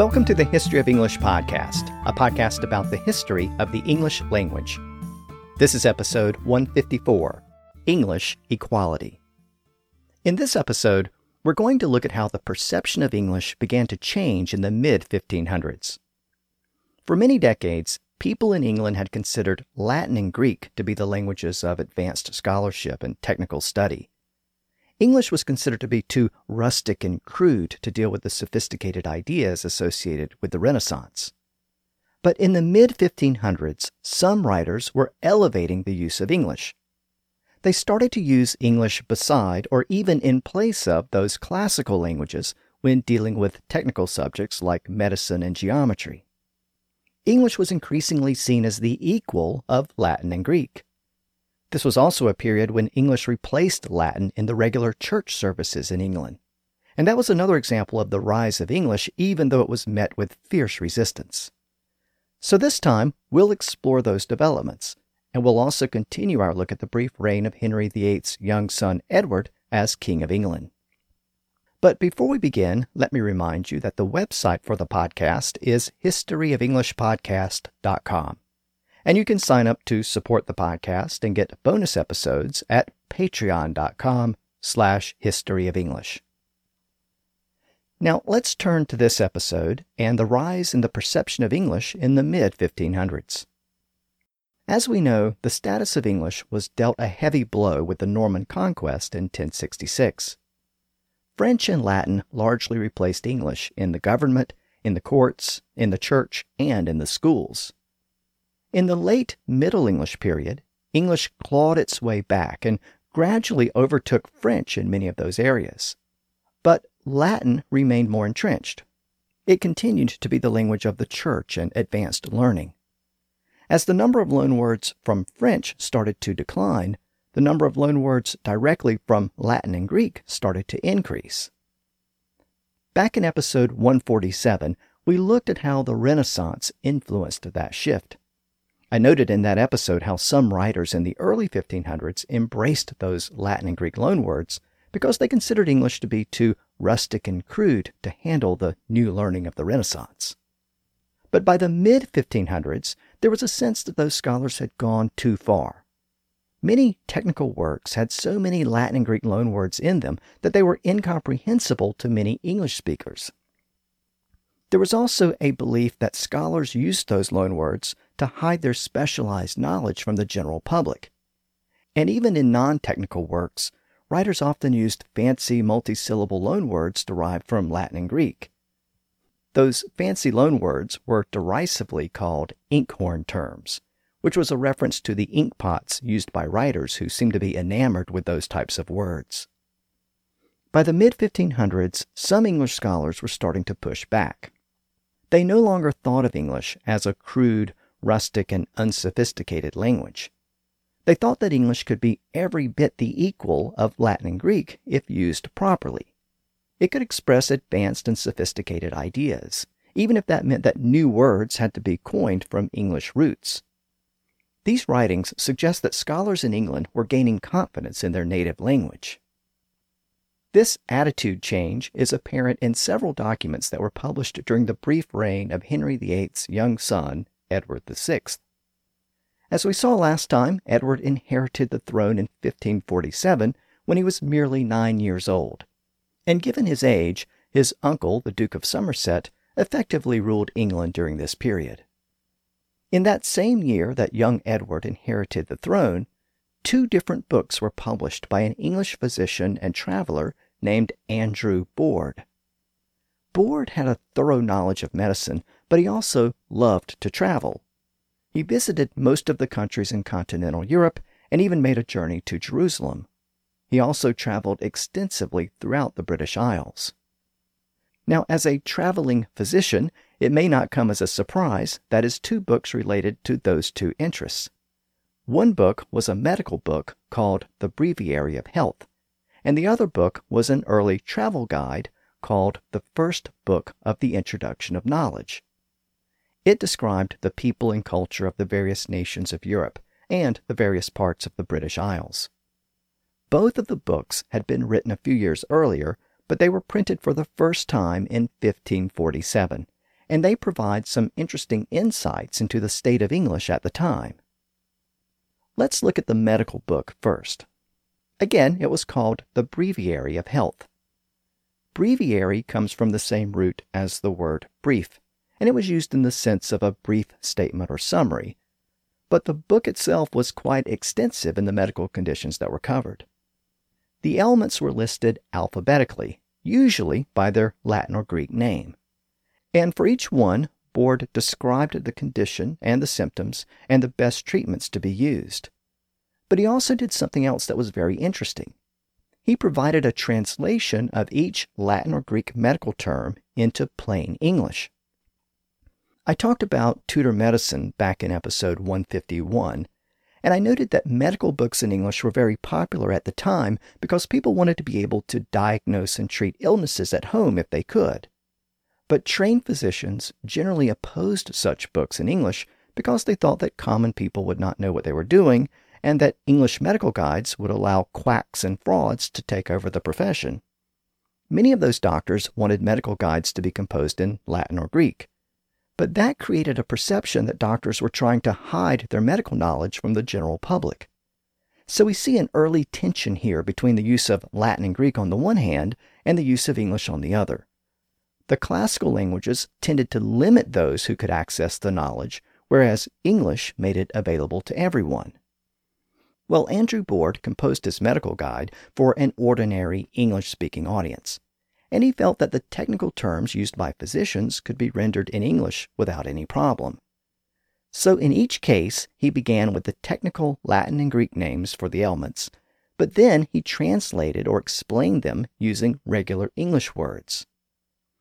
Welcome to the History of English podcast, a podcast about the history of the English language. This is episode 154 English Equality. In this episode, we're going to look at how the perception of English began to change in the mid 1500s. For many decades, people in England had considered Latin and Greek to be the languages of advanced scholarship and technical study. English was considered to be too rustic and crude to deal with the sophisticated ideas associated with the Renaissance. But in the mid 1500s, some writers were elevating the use of English. They started to use English beside or even in place of those classical languages when dealing with technical subjects like medicine and geometry. English was increasingly seen as the equal of Latin and Greek. This was also a period when English replaced Latin in the regular church services in England. And that was another example of the rise of English, even though it was met with fierce resistance. So this time, we'll explore those developments, and we'll also continue our look at the brief reign of Henry VIII's young son Edward as King of England. But before we begin, let me remind you that the website for the podcast is historyofenglishpodcast.com. And you can sign up to support the podcast and get bonus episodes at patreon.com slash history of English. Now let's turn to this episode and the rise in the perception of English in the mid 1500s. As we know, the status of English was dealt a heavy blow with the Norman conquest in 1066. French and Latin largely replaced English in the government, in the courts, in the church, and in the schools. In the late Middle English period, English clawed its way back and gradually overtook French in many of those areas. But Latin remained more entrenched. It continued to be the language of the church and advanced learning. As the number of loanwords from French started to decline, the number of loanwords directly from Latin and Greek started to increase. Back in episode 147, we looked at how the Renaissance influenced that shift. I noted in that episode how some writers in the early 1500s embraced those Latin and Greek loanwords because they considered English to be too rustic and crude to handle the new learning of the Renaissance. But by the mid 1500s, there was a sense that those scholars had gone too far. Many technical works had so many Latin and Greek loanwords in them that they were incomprehensible to many English speakers. There was also a belief that scholars used those loanwords to hide their specialized knowledge from the general public. And even in non technical works, writers often used fancy multisyllable loanwords derived from Latin and Greek. Those fancy loanwords were derisively called inkhorn terms, which was a reference to the ink pots used by writers who seemed to be enamored with those types of words. By the mid 1500s, some English scholars were starting to push back. They no longer thought of English as a crude, rustic, and unsophisticated language. They thought that English could be every bit the equal of Latin and Greek if used properly. It could express advanced and sophisticated ideas, even if that meant that new words had to be coined from English roots. These writings suggest that scholars in England were gaining confidence in their native language. This attitude change is apparent in several documents that were published during the brief reign of Henry VIII's young son, Edward VI. As we saw last time, Edward inherited the throne in 1547 when he was merely nine years old. And given his age, his uncle, the Duke of Somerset, effectively ruled England during this period. In that same year that young Edward inherited the throne, two different books were published by an English physician and traveler named Andrew Boorde. Boorde had a thorough knowledge of medicine, but he also loved to travel. He visited most of the countries in continental Europe and even made a journey to Jerusalem. He also traveled extensively throughout the British Isles. Now, as a traveling physician, it may not come as a surprise that his two books related to those two interests. One book was a medical book called The Breviary of Health, and the other book was an early travel guide called The First Book of the Introduction of Knowledge. It described the people and culture of the various nations of Europe and the various parts of the British Isles. Both of the books had been written a few years earlier, but they were printed for the first time in 1547, and they provide some interesting insights into the state of English at the time. Let's look at the medical book first. Again, it was called the Breviary of Health. Breviary comes from the same root as the word brief, and it was used in the sense of a brief statement or summary. But the book itself was quite extensive in the medical conditions that were covered. The ailments were listed alphabetically, usually by their Latin or Greek name. And for each one, Boorde described the condition and the symptoms and the best treatments to be used. But he also did something else that was very interesting. He provided a translation of each Latin or Greek medical term into plain English. I talked about Tudor medicine back in episode 151, and I noted that medical books in English were very popular at the time because people wanted to be able to diagnose and treat illnesses at home if they could. But trained physicians generally opposed such books in English because they thought that common people would not know what they were doing and that English medical guides would allow quacks and frauds to take over the profession. Many of those doctors wanted medical guides to be composed in Latin or Greek. But that created a perception that doctors were trying to hide their medical knowledge from the general public. So we see an early tension here between the use of Latin and Greek on the one hand and the use of English on the other. The classical languages tended to limit those who could access the knowledge, whereas English made it available to everyone. Well, Andrew Boorde composed his medical guide for an ordinary English speaking audience, and he felt that the technical terms used by physicians could be rendered in English without any problem. So in each case, he began with the technical Latin and Greek names for the ailments, but then he translated or explained them using regular English words.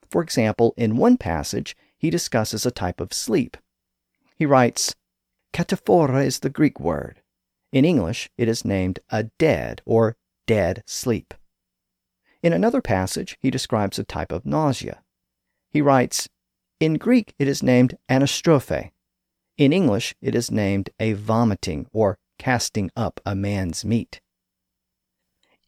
For example, in one passage, he discusses a type of sleep. He writes, Kataphora is the Greek word. In English, it is named a dead or dead sleep. In another passage, he describes a type of nausea. He writes, In Greek, it is named anastrophe. In English, it is named a vomiting or casting up a man's meat.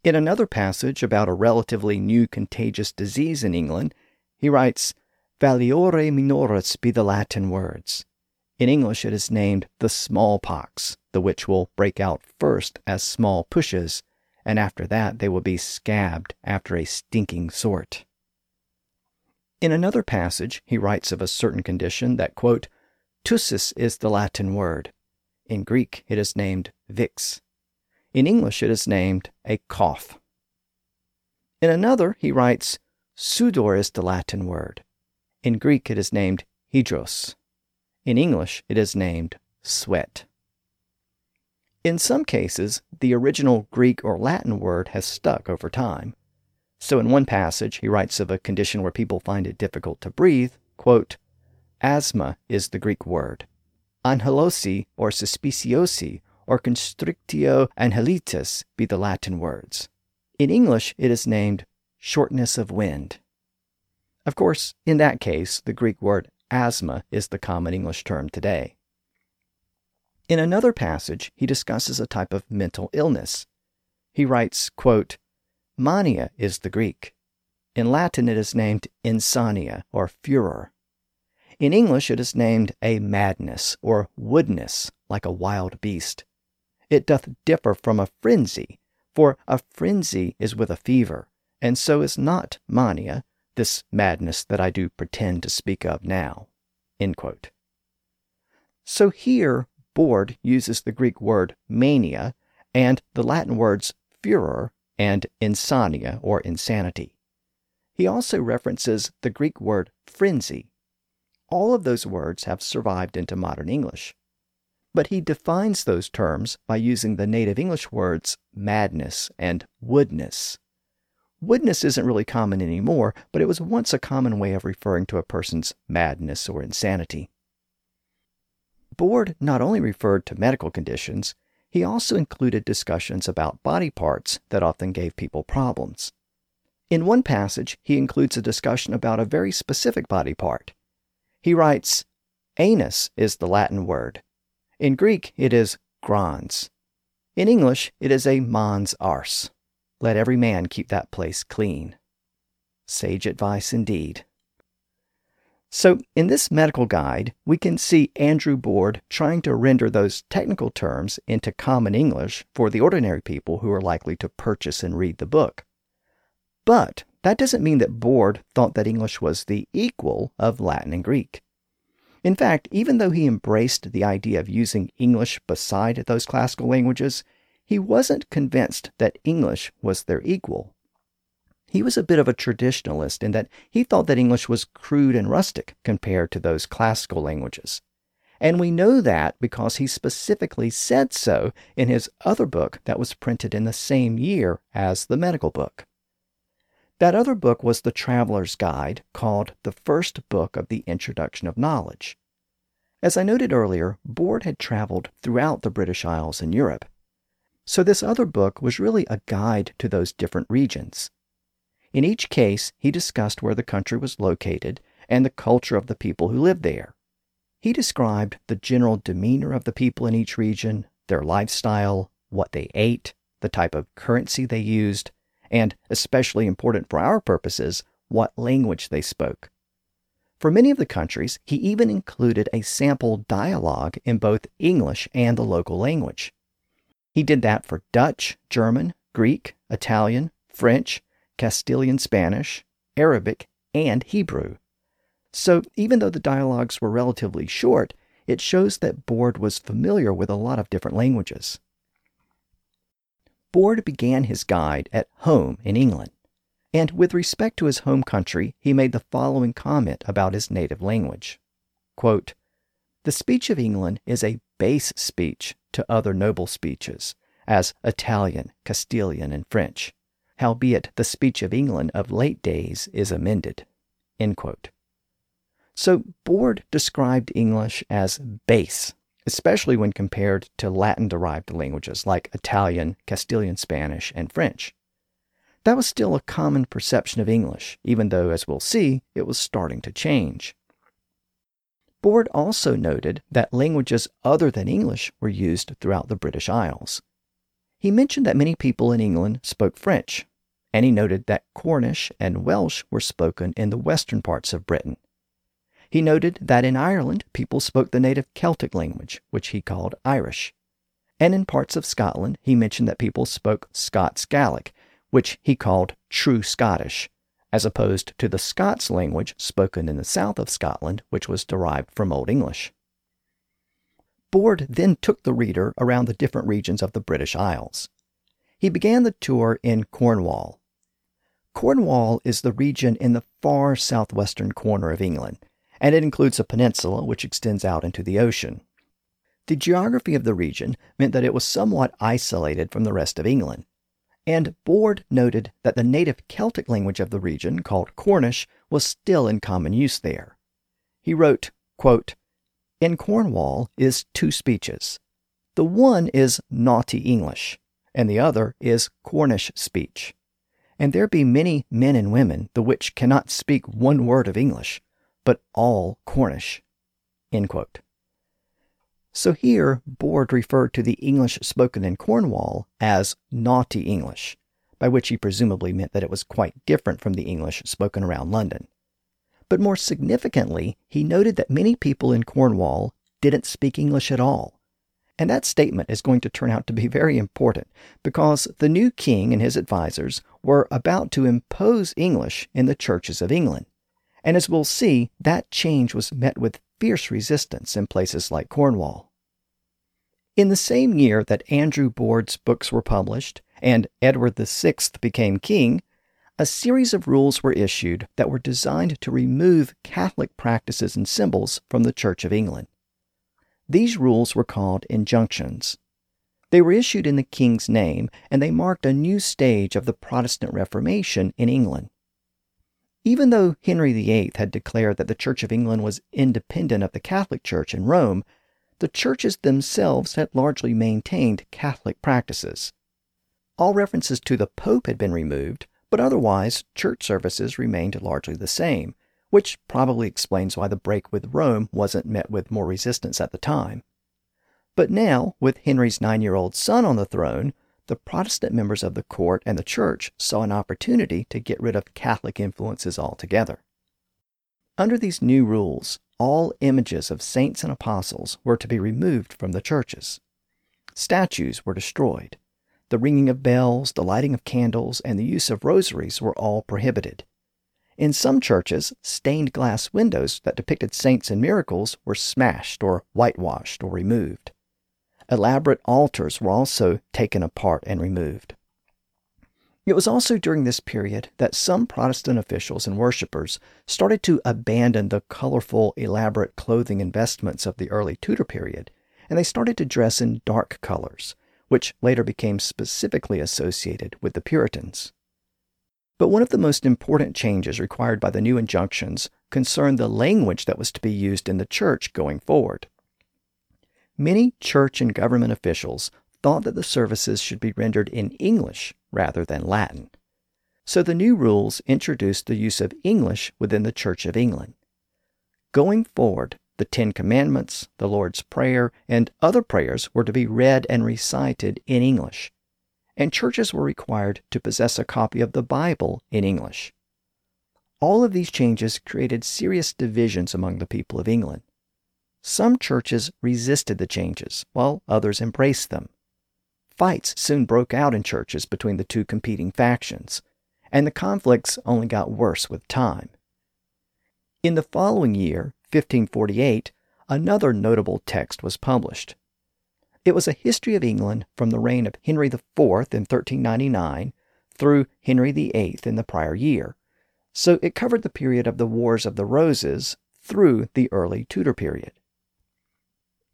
In another passage about a relatively new contagious disease in England, he writes, Valiore minoris be the Latin words. In English, it is named the smallpox, the which will break out first as small pushes, and after that they will be scabbed after a stinking sort. In another passage, he writes of a certain condition that, quote, Tussis is the Latin word. In Greek, it is named vix. In English, it is named a cough. In another, he writes, Sudor is the Latin word. In Greek, it is named hydros. In English, it is named sweat. In some cases, the original Greek or Latin word has stuck over time. So in one passage, he writes of a condition where people find it difficult to breathe, quote, Asthma is the Greek word. Anhelosi or suspiciosi or constrictio anhelitis be the Latin words. In English, it is named shortness of wind. Of course, in that case, the Greek word asthma is the common English term today. In another passage, he discusses a type of mental illness. He writes, quote, Mania is the Greek. In Latin, it is named insania or furor. In English, it is named a madness or woodness, like a wild beast. It doth differ from a frenzy, for a frenzy is with a fever, and so is not mania, this madness that I do pretend to speak of now. So here, Boorde uses the Greek word mania and the Latin words furor and insania or insanity. He also references the Greek word frenzy. All of those words have survived into modern English. But he defines those terms by using the native English words madness and woodness. Woodness isn't really common anymore, but it was once a common way of referring to a person's madness or insanity. Boorde not only referred to medical conditions, he also included discussions about body parts that often gave people problems. In one passage, he includes a discussion about a very specific body part. He writes, Anus is the Latin word. In Greek, it is grans. In English, it is a mons ars. Let every man keep that place clean. Sage advice indeed. So, in this medical guide, we can see Andrew Boorde trying to render those technical terms into common English for the ordinary people who are likely to purchase and read the book. But that doesn't mean that Boorde thought that English was the equal of Latin and Greek. In fact, even though he embraced the idea of using English beside those classical languages, he wasn't convinced that English was their equal. He was a bit of a traditionalist in that he thought that English was crude and rustic compared to those classical languages. And we know that because he specifically said so in his other book that was printed in the same year as the medical book. That other book was The Traveler's Guide, called The First Book of the Introduction of Knowledge. As I noted earlier, Boorde had traveled throughout the British Isles and Europe. So this other book was really a guide to those different regions. In each case, he discussed where the country was located and the culture of the people who lived there. He described the general demeanor of the people in each region, their lifestyle, what they ate, the type of currency they used, and, especially important for our purposes, what language they spoke. For many of the countries, he even included a sample dialogue in both English and the local language. He did that for Dutch, German, Greek, Italian, French, Castilian Spanish, Arabic, and Hebrew. So, even though the dialogues were relatively short, it shows that Boorde was familiar with a lot of different languages. Boorde began his guide at home in England, and with respect to his home country, he made the following comment about his native language Quote, The speech of England is a base speech to other noble speeches, as Italian, Castilian, and French howbeit the speech of England of late days is amended. So Boorde described English as base, especially when compared to Latin derived languages like Italian, Castilian Spanish, and French. That was still a common perception of English, even though, as we'll see, it was starting to change. Boorde also noted that languages other than English were used throughout the British Isles. He mentioned that many people in England spoke French, and he noted that Cornish and Welsh were spoken in the western parts of Britain. He noted that in Ireland people spoke the native Celtic language, which he called Irish. And in parts of Scotland, he mentioned that people spoke Scots Gaelic, which he called True Scottish, as opposed to the Scots language spoken in the south of Scotland, which was derived from Old English. Boorde then took the reader around the different regions of the British Isles. He began the tour in Cornwall, Cornwall is the region in the far southwestern corner of England, and it includes a peninsula which extends out into the ocean. The geography of the region meant that it was somewhat isolated from the rest of England, and Boorde noted that the native Celtic language of the region, called Cornish, was still in common use there. He wrote, quote, In Cornwall is two speeches. The one is naughty English, and the other is Cornish speech and there be many men and women the which cannot speak one word of English, but all Cornish. So here, Boorde referred to the English spoken in Cornwall as naughty English, by which he presumably meant that it was quite different from the English spoken around London. But more significantly, he noted that many people in Cornwall didn't speak English at all, and that statement is going to turn out to be very important because the new king and his advisers were about to impose English in the churches of England. And as we'll see, that change was met with fierce resistance in places like Cornwall. In the same year that Andrew Boorde's books were published and Edward VI became king, a series of rules were issued that were designed to remove Catholic practices and symbols from the Church of England. These rules were called injunctions. They were issued in the king's name, and they marked a new stage of the Protestant Reformation in England. Even though Henry VIII had declared that the Church of England was independent of the Catholic Church in Rome, the churches themselves had largely maintained Catholic practices. All references to the Pope had been removed, but otherwise, church services remained largely the same, which probably explains why the break with Rome wasn't met with more resistance at the time. But now, with Henry's nine year old son on the throne, the Protestant members of the court and the church saw an opportunity to get rid of Catholic influences altogether. under these new rules, all images of saints and apostles were to be removed from the churches. Statues were destroyed. The ringing of bells, the lighting of candles, and the use of rosaries were all prohibited. In some churches, stained glass windows that depicted saints and miracles were smashed or whitewashed or removed. Elaborate altars were also taken apart and removed. It was also during this period that some Protestant officials and worshippers started to abandon the colorful, elaborate clothing and vestments of the early Tudor period, and they started to dress in dark colors, which later became specifically associated with the Puritans. But one of the most important changes required by the new injunctions concerned the language that was to be used in the church going forward. Many church and government officials thought that the services should be rendered in English rather than Latin. So the new rules introduced the use of English within the Church of England. Going forward, the Ten Commandments, the Lord's Prayer, and other prayers were to be read and recited in English, and churches were required to possess a copy of the Bible in English. All of these changes created serious divisions among the people of England. Some churches resisted the changes, while others embraced them. Fights soon broke out in churches between the two competing factions, and the conflicts only got worse with time. In the following year, 1548, another notable text was published. It was a history of England from the reign of Henry IV in 1399 through Henry VIII in the prior year, so it covered the period of the Wars of the Roses through the early Tudor period.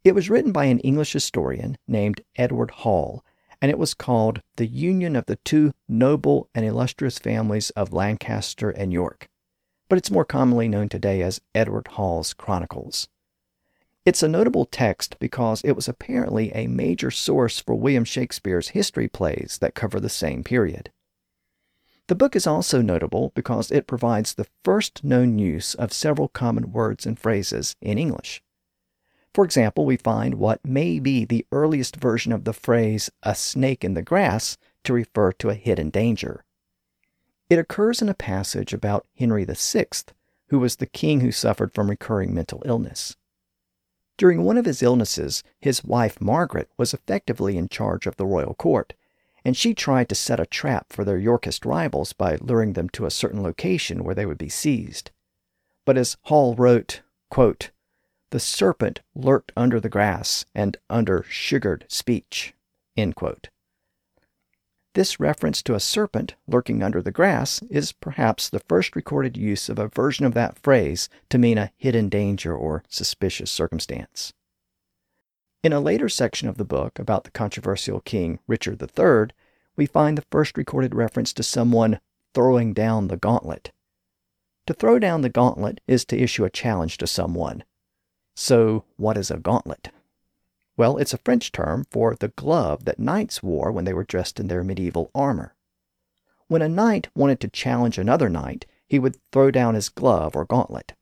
It was written by an English historian named Edward Hall, and it was called The Union of the Two Noble and Illustrious Families of Lancaster and York but it's more commonly known today as Edward Hall's Chronicles. It's a notable text because it was apparently a major source for William Shakespeare's history plays that cover the same period. The book is also notable because it provides the first known use of several common words and phrases in English. For example, we find what may be the earliest version of the phrase, a snake in the grass, to refer to a hidden danger. It occurs in a passage about Henry VI, who was the king who suffered from recurring mental illness. During one of his illnesses, his wife Margaret was effectively in charge of the royal court, and she tried to set a trap for their Yorkist rivals by luring them to a certain location where they would be seized. But as Hall wrote, quote, the serpent lurked under the grass and under sugared speech. This reference to a serpent lurking under the grass is perhaps the first recorded use of a version of that phrase to mean a hidden danger or suspicious circumstance. In a later section of the book about the controversial king Richard III, we find the first recorded reference to someone throwing down the gauntlet. To throw down the gauntlet is to issue a challenge to someone. So, what is a gauntlet? Well, it's a French term for the glove that knights wore when they were dressed in their medieval armor. When a knight wanted to challenge another knight, he would throw down his glove or gauntlet.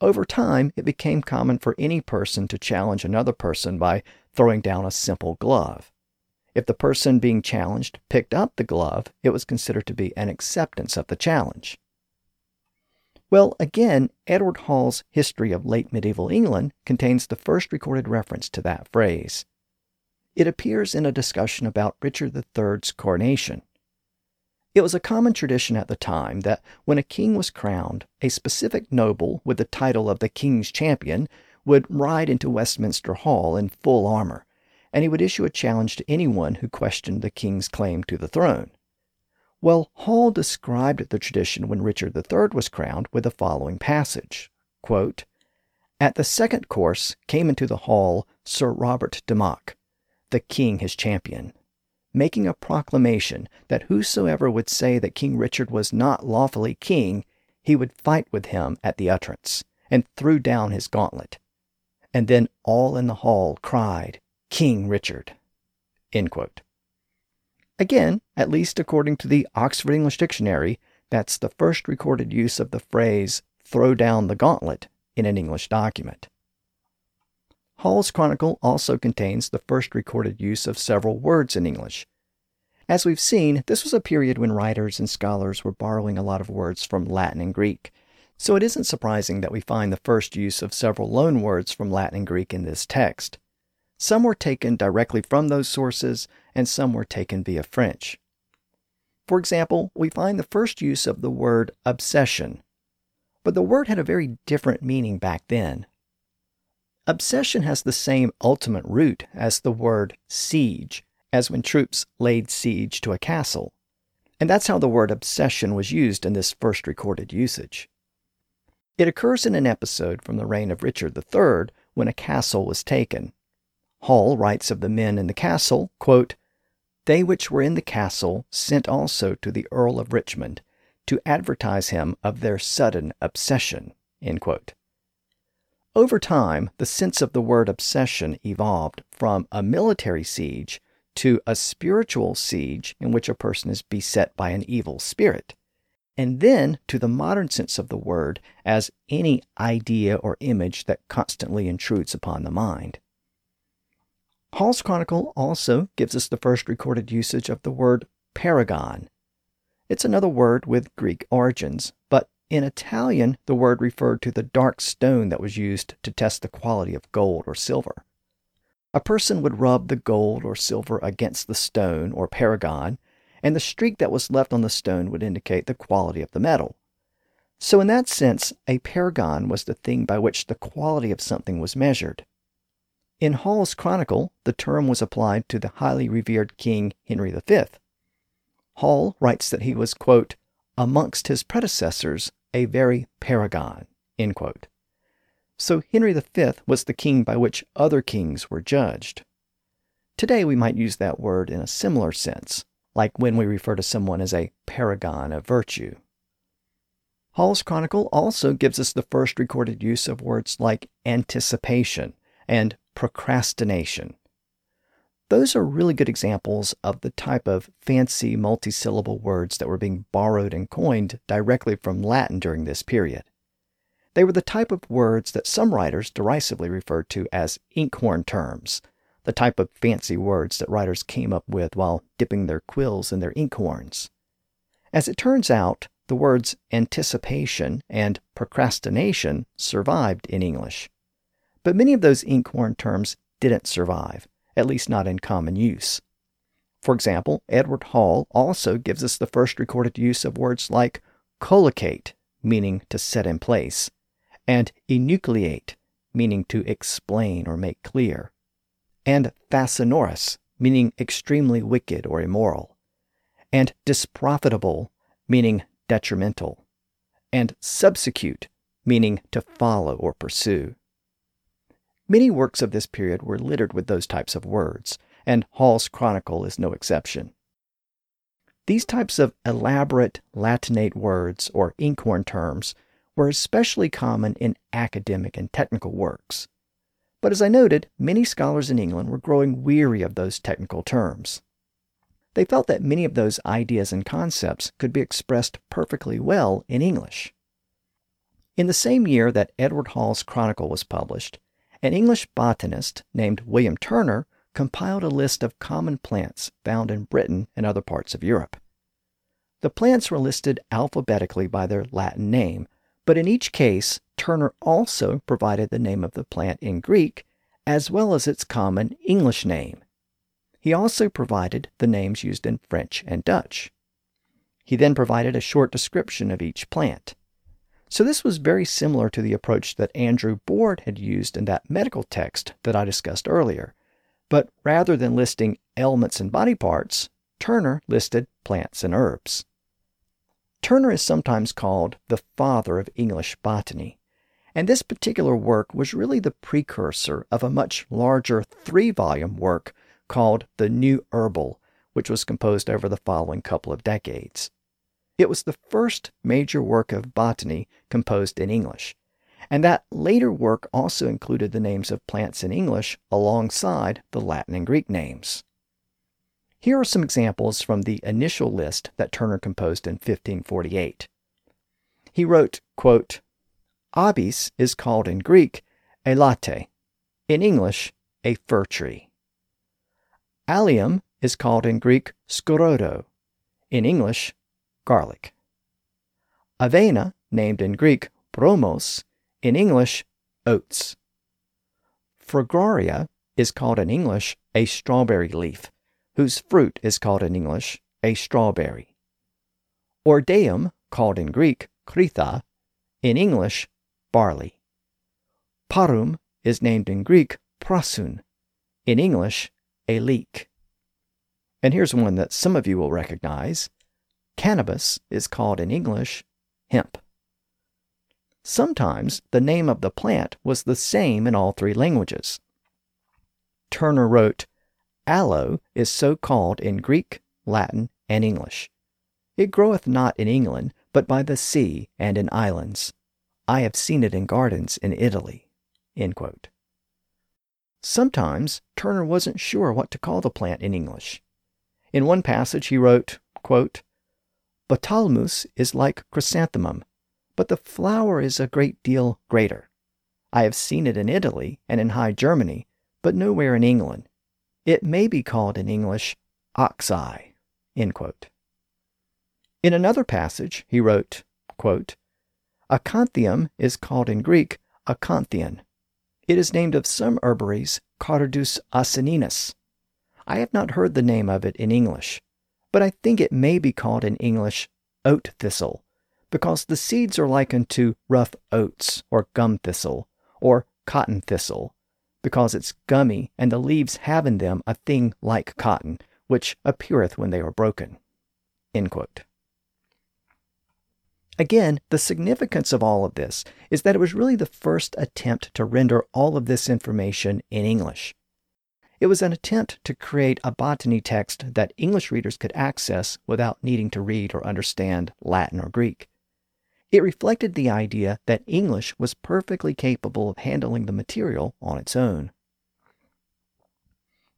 Over time, it became common for any person to challenge another person by throwing down a simple glove. If the person being challenged picked up the glove, it was considered to be an acceptance of the challenge. Well, again, Edward Hall's History of Late Medieval England contains the first recorded reference to that phrase. It appears in a discussion about Richard III's coronation. It was a common tradition at the time that when a king was crowned, a specific noble with the title of the king's champion would ride into Westminster Hall in full armor, and he would issue a challenge to anyone who questioned the king's claim to the throne. Well, Hall described the tradition when Richard III was crowned with the following passage quote, At the second course came into the hall Sir Robert Dymoke, the king his champion, making a proclamation that whosoever would say that King Richard was not lawfully king, he would fight with him at the utterance, and threw down his gauntlet. And then all in the hall cried, King Richard. Again, at least according to the Oxford English Dictionary, that's the first recorded use of the phrase throw down the gauntlet in an English document. Hall's Chronicle also contains the first recorded use of several words in English. As we've seen, this was a period when writers and scholars were borrowing a lot of words from Latin and Greek, So it isn't surprising that we find the first use of several loan words from Latin and Greek in this text. Some were taken directly from those sources, and some were taken via French. For example, we find the first use of the word obsession, but the word had a very different meaning back then. Obsession has the same ultimate root as the word siege, as when troops laid siege to a castle. And that's how the word obsession was used in this first recorded usage. It occurs in an episode from the reign of Richard III when a castle was taken. Hall writes of the men in the castle, quote, They which were in the castle sent also to the Earl of Richmond to advertise him of their sudden obsession. Over time, the sense of the word obsession evolved from a military siege to a spiritual siege in which a person is beset by an evil spirit and then to the modern sense of the word as any idea or image that constantly intrudes upon the mind. Hall's Chronicle also gives us the first recorded usage of the word paragon. It's another word with Greek origins, but in Italian, the word referred to the dark stone that was used to test the quality of gold or silver. A person would rub the gold or silver against the stone or paragon and the streak that was left on the stone would indicate the quality of the metal. So, in that sense, a paragon was the thing by which the quality of something was measured. In Hall's Chronicle, the term was applied to the highly revered King Henry V. Hall writes that he was, quote, amongst his predecessors, a very paragon. So Henry V was the king by which other kings were judged. Today we might use that word in a similar sense like when we refer to someone as a paragon of virtue. Hall's Chronicle also gives us the first recorded use of words like anticipation and procrastination. Those are really good examples of the type of fancy multisyllable words that were being borrowed and coined directly from Latin during this period. They were the type of words that some writers derisively referred to as inkhorn terms, the type of fancy words that writers came up with while dipping their quills in their inkhorns. As it turns out, the words anticipation and procrastination survived in English. But many of those inkhorn terms didn't survive, at least not in common use. For example, Edward Hall also gives us the first recorded use of words like collocate, meaning to set in place, and enucleate, meaning to explain or make clear and fascinoris, meaning extremely wicked or immoral, and disprofitable, meaning detrimental, and subsecute, meaning to follow or pursue. Many works of this period were littered with those types of words, and Hall's Chronicle is no exception. These types of elaborate Latinate words or inkhorn terms were especially common in academic and technical works. But as I noted, many scholars in England were growing weary of those technical terms. They felt that many of those ideas and concepts could be expressed perfectly well in English. In the same year that Edward Hall's Chronicle was published, an English botanist named William Turner compiled a list of common plants found in Britain and other parts of Europe. The plants were listed alphabetically by their Latin name, but in each case, Turner also provided the name of the plant in Greek as well as its common English name. He also provided the names used in French and Dutch. He then provided a short description of each plant. So this was very similar to the approach that Andrew Boorde had used in that medical text that I discussed earlier. But rather than listing ailments and body parts, Turner listed plants and herbs. Turner is sometimes called the father of English botany, and this particular work was really the precursor of a much larger three volume work called The New Herbal, which was composed over the following couple of decades. It was the first major work of botany composed in English, and that later work also included the names of plants in English alongside the Latin and Greek names. Here are some examples from the initial list that Turner composed in 1548. He wrote, quote, Abis is called in Greek elate, in English a fir tree. Allium is called in Greek skorodo, in English garlic. Avena, named in Greek bromos, in English, oats. Fragaria is called in English a strawberry leaf, whose fruit is called in English a strawberry. Ordeum, called in Greek kritha, in English barley. Parum is named in Greek prasun, in English a leek. And here's one that some of you will recognize. Cannabis is called in English hemp. Sometimes the name of the plant was the same in all three languages. Turner wrote, Aloe is so called in Greek, Latin, and English. It groweth not in England, but by the sea and in islands. I have seen it in gardens in Italy. Sometimes Turner wasn't sure what to call the plant in English. In one passage he wrote, quote, Botalmus is like chrysanthemum, but the flower is a great deal greater. I have seen it in Italy and in High Germany, but nowhere in England. It may be called in English oxeye. In another passage, he wrote, quote, Acanthium is called in Greek acanthion. It is named of some herbaries Cardus asinninus. I have not heard the name of it in English, but I think it may be called in English oat thistle, because the seeds are likened to rough oats or gum thistle or cotton thistle, because it's gummy, and the leaves have in them a thing like cotton, which appeareth when they are broken. Again, the significance of all of this is that it was really the first attempt to render all of this information in English. It was an attempt to create a botany text that English readers could access without needing to read or understand Latin or Greek. It reflected the idea that English was perfectly capable of handling the material on its own.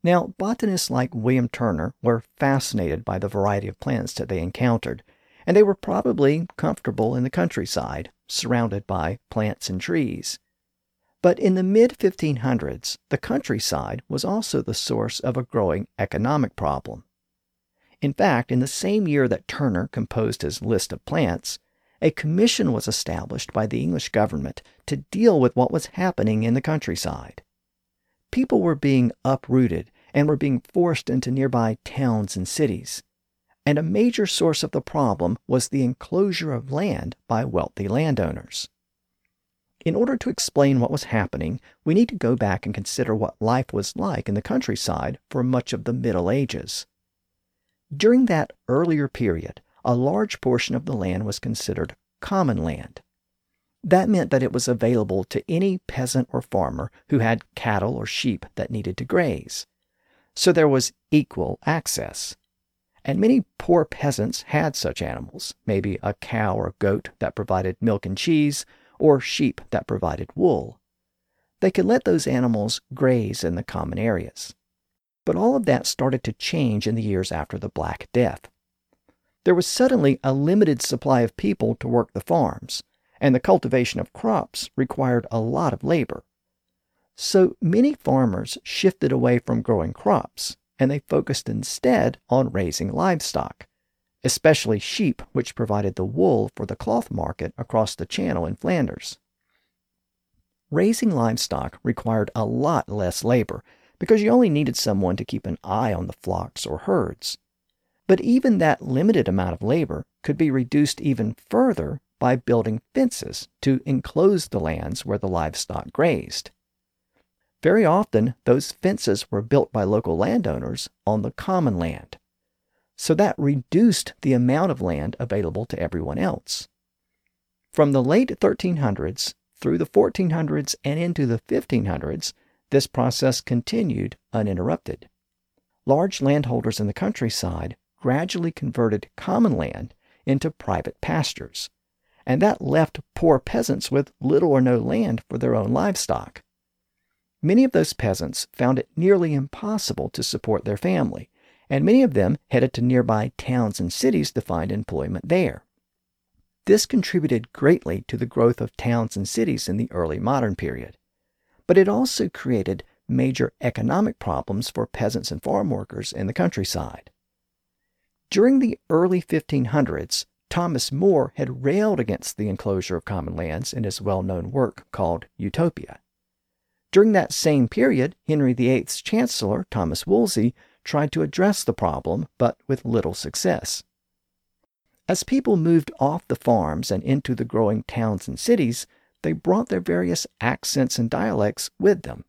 Now, botanists like William Turner were fascinated by the variety of plants that they encountered, and they were probably comfortable in the countryside, surrounded by plants and trees. But in the mid 1500s, the countryside was also the source of a growing economic problem. In fact, in the same year that Turner composed his list of plants, a commission was established by the English government to deal with what was happening in the countryside. People were being uprooted and were being forced into nearby towns and cities. And a major source of the problem was the enclosure of land by wealthy landowners. In order to explain what was happening, we need to go back and consider what life was like in the countryside for much of the Middle Ages. During that earlier period, a large portion of the land was considered common land. That meant that it was available to any peasant or farmer who had cattle or sheep that needed to graze. So there was equal access. And many poor peasants had such animals, maybe a cow or goat that provided milk and cheese, or sheep that provided wool. They could let those animals graze in the common areas. But all of that started to change in the years after the Black Death there was suddenly a limited supply of people to work the farms, and the cultivation of crops required a lot of labor. So many farmers shifted away from growing crops, and they focused instead on raising livestock, especially sheep, which provided the wool for the cloth market across the channel in Flanders. Raising livestock required a lot less labor because you only needed someone to keep an eye on the flocks or herds. But even that limited amount of labor could be reduced even further by building fences to enclose the lands where the livestock grazed. Very often, those fences were built by local landowners on the common land. So that reduced the amount of land available to everyone else. From the late 1300s through the 1400s and into the 1500s, this process continued uninterrupted. Large landholders in the countryside gradually converted common land into private pastures, and that left poor peasants with little or no land for their own livestock. Many of those peasants found it nearly impossible to support their family, and many of them headed to nearby towns and cities to find employment there. This contributed greatly to the growth of towns and cities in the early modern period. But it also created major economic problems for peasants and farm workers in the countryside. During the early 1500s, Thomas More had railed against the enclosure of common lands in his well known work called Utopia. During that same period, Henry VIII's Chancellor, Thomas Wolsey, tried to address the problem, but with little success. As people moved off the farms and into the growing towns and cities, they brought their various accents and dialects with them.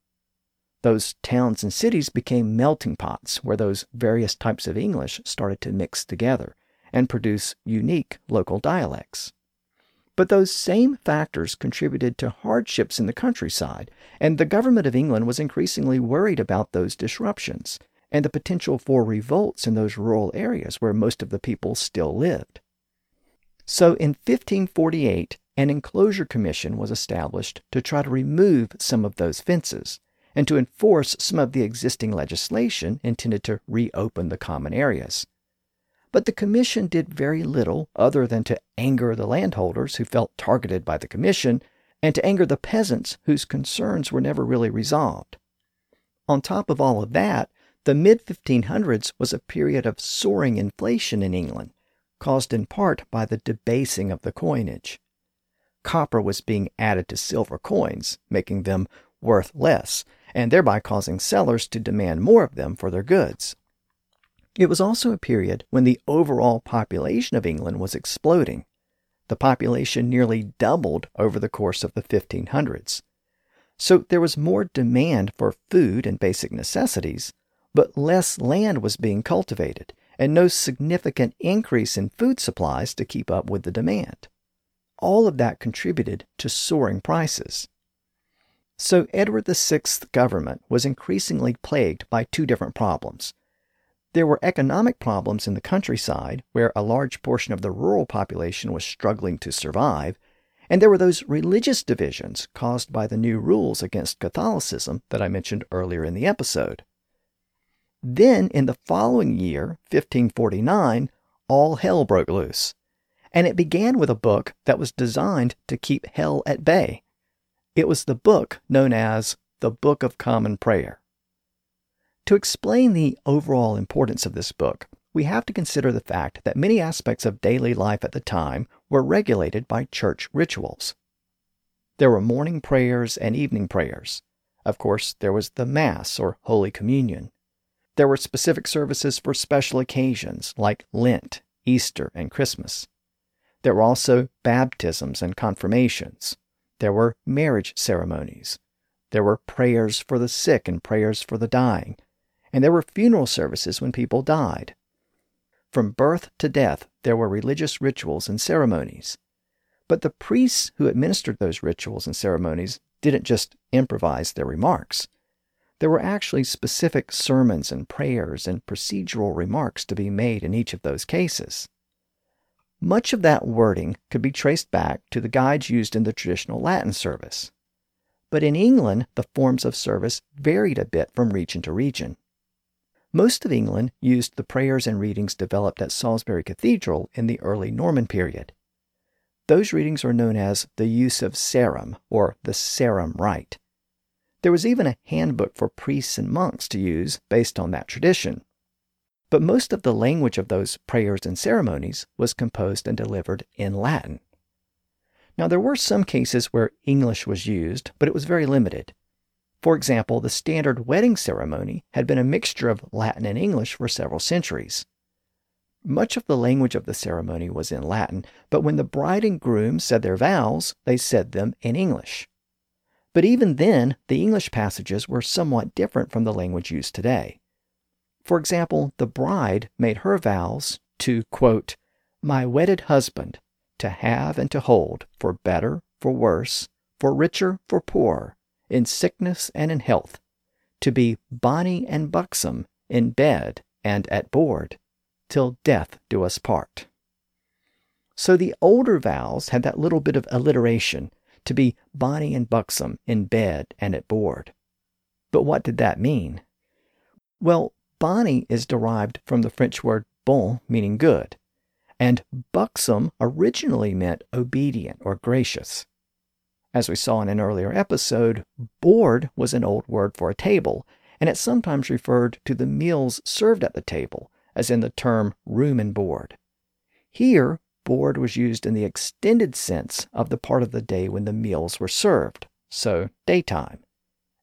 Those towns and cities became melting pots where those various types of English started to mix together and produce unique local dialects. But those same factors contributed to hardships in the countryside, and the government of England was increasingly worried about those disruptions and the potential for revolts in those rural areas where most of the people still lived. So in 1548, an enclosure commission was established to try to remove some of those fences and to enforce some of the existing legislation intended to reopen the common areas. But the commission did very little other than to anger the landholders who felt targeted by the commission and to anger the peasants whose concerns were never really resolved. On top of all of that, the mid 1500s was a period of soaring inflation in England, caused in part by the debasing of the coinage. Copper was being added to silver coins, making them worth less, and thereby causing sellers to demand more of them for their goods. It was also a period when the overall population of England was exploding. The population nearly doubled over the course of the 1500s. So there was more demand for food and basic necessities, but less land was being cultivated, and no significant increase in food supplies to keep up with the demand. All of that contributed to soaring prices. So Edward VI's government was increasingly plagued by two different problems there were economic problems in the countryside, where a large portion of the rural population was struggling to survive, and there were those religious divisions caused by the new rules against Catholicism that I mentioned earlier in the episode. Then, in the following year, 1549, all hell broke loose. And it began with a book that was designed to keep hell at bay. It was the book known as the Book of Common Prayer. To explain the overall importance of this book, we have to consider the fact that many aspects of daily life at the time were regulated by church rituals. There were morning prayers and evening prayers. Of course, there was the Mass or Holy Communion. There were specific services for special occasions like Lent, Easter, and Christmas. There were also baptisms and confirmations. There were marriage ceremonies. There were prayers for the sick and prayers for the dying, and there were funeral services when people died. From birth to death, there were religious rituals and ceremonies. But the priests who administered those rituals and ceremonies didn't just improvise their remarks. There were actually specific sermons and prayers and procedural remarks to be made in each of those cases. Much of that wording could be traced back to the guides used in the traditional Latin service. But in England, the forms of service varied a bit from region to region. Most of England used the prayers and readings developed at Salisbury Cathedral in the early Norman period. Those readings are known as the use of Sarum, or the Sarum Rite. There was even a handbook for priests and monks to use based on that tradition. But most of the language of those prayers and ceremonies was composed and delivered in Latin. Now, there were some cases where English was used, but it was very limited. For example, the standard wedding ceremony had been a mixture of Latin and English for several centuries. Much of the language of the ceremony was in Latin, but when the bride and groom said their vows, they said them in English. But even then, the English passages were somewhat different from the language used today. For example, the bride made her vows to, quote, my wedded husband, to have and to hold, for better, for worse, for richer, for poorer, in sickness and in health, to be bonny and buxom in bed and at board, till death do us part. So the older vows had that little bit of alliteration to be bonny and buxom in bed and at board. But what did that mean? Well, bonny is derived from the French word bon, meaning good, and buxom originally meant obedient or gracious. As we saw in an earlier episode, board was an old word for a table, and it sometimes referred to the meals served at the table, as in the term room and board. Here, board was used in the extended sense of the part of the day when the meals were served, so daytime.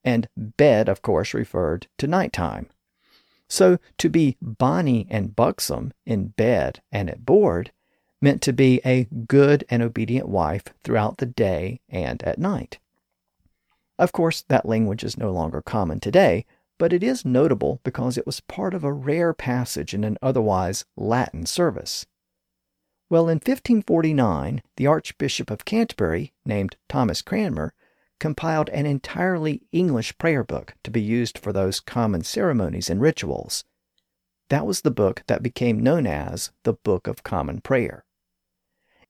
And bed, of course, referred to nighttime. So to be bonny and buxom in bed and at board meant to be a good and obedient wife throughout the day and at night. Of course, that language is no longer common today, but it is notable because it was part of a rare passage in an otherwise Latin service. Well, in 1549, the Archbishop of Canterbury, named Thomas Cranmer, compiled an entirely English prayer book to be used for those common ceremonies and rituals. That was the book that became known as the Book of Common Prayer.